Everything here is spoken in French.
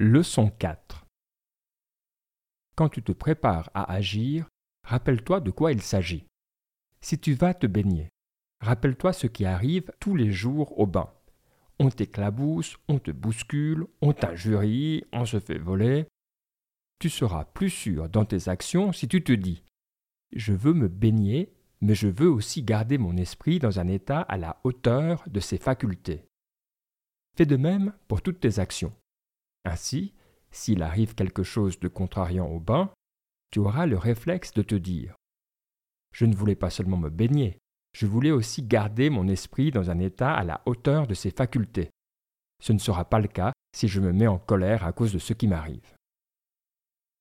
Leçon 4 Quand tu te prépares à agir, rappelle-toi de quoi il s'agit. Si tu vas te baigner, rappelle-toi ce qui arrive tous les jours au bain. On t'éclabousse, on te bouscule, on t'injurie, on se fait voler. Tu seras plus sûr dans tes actions si tu te dis Je veux me baigner, mais je veux aussi garder mon esprit dans un état à la hauteur de ses facultés. Fais de même pour toutes tes actions. Ainsi, s'il arrive quelque chose de contrariant au bain, tu auras le réflexe de te dire Je ne voulais pas seulement me baigner, je voulais aussi garder mon esprit dans un état à la hauteur de ses facultés. Ce ne sera pas le cas si je me mets en colère à cause de ce qui m'arrive.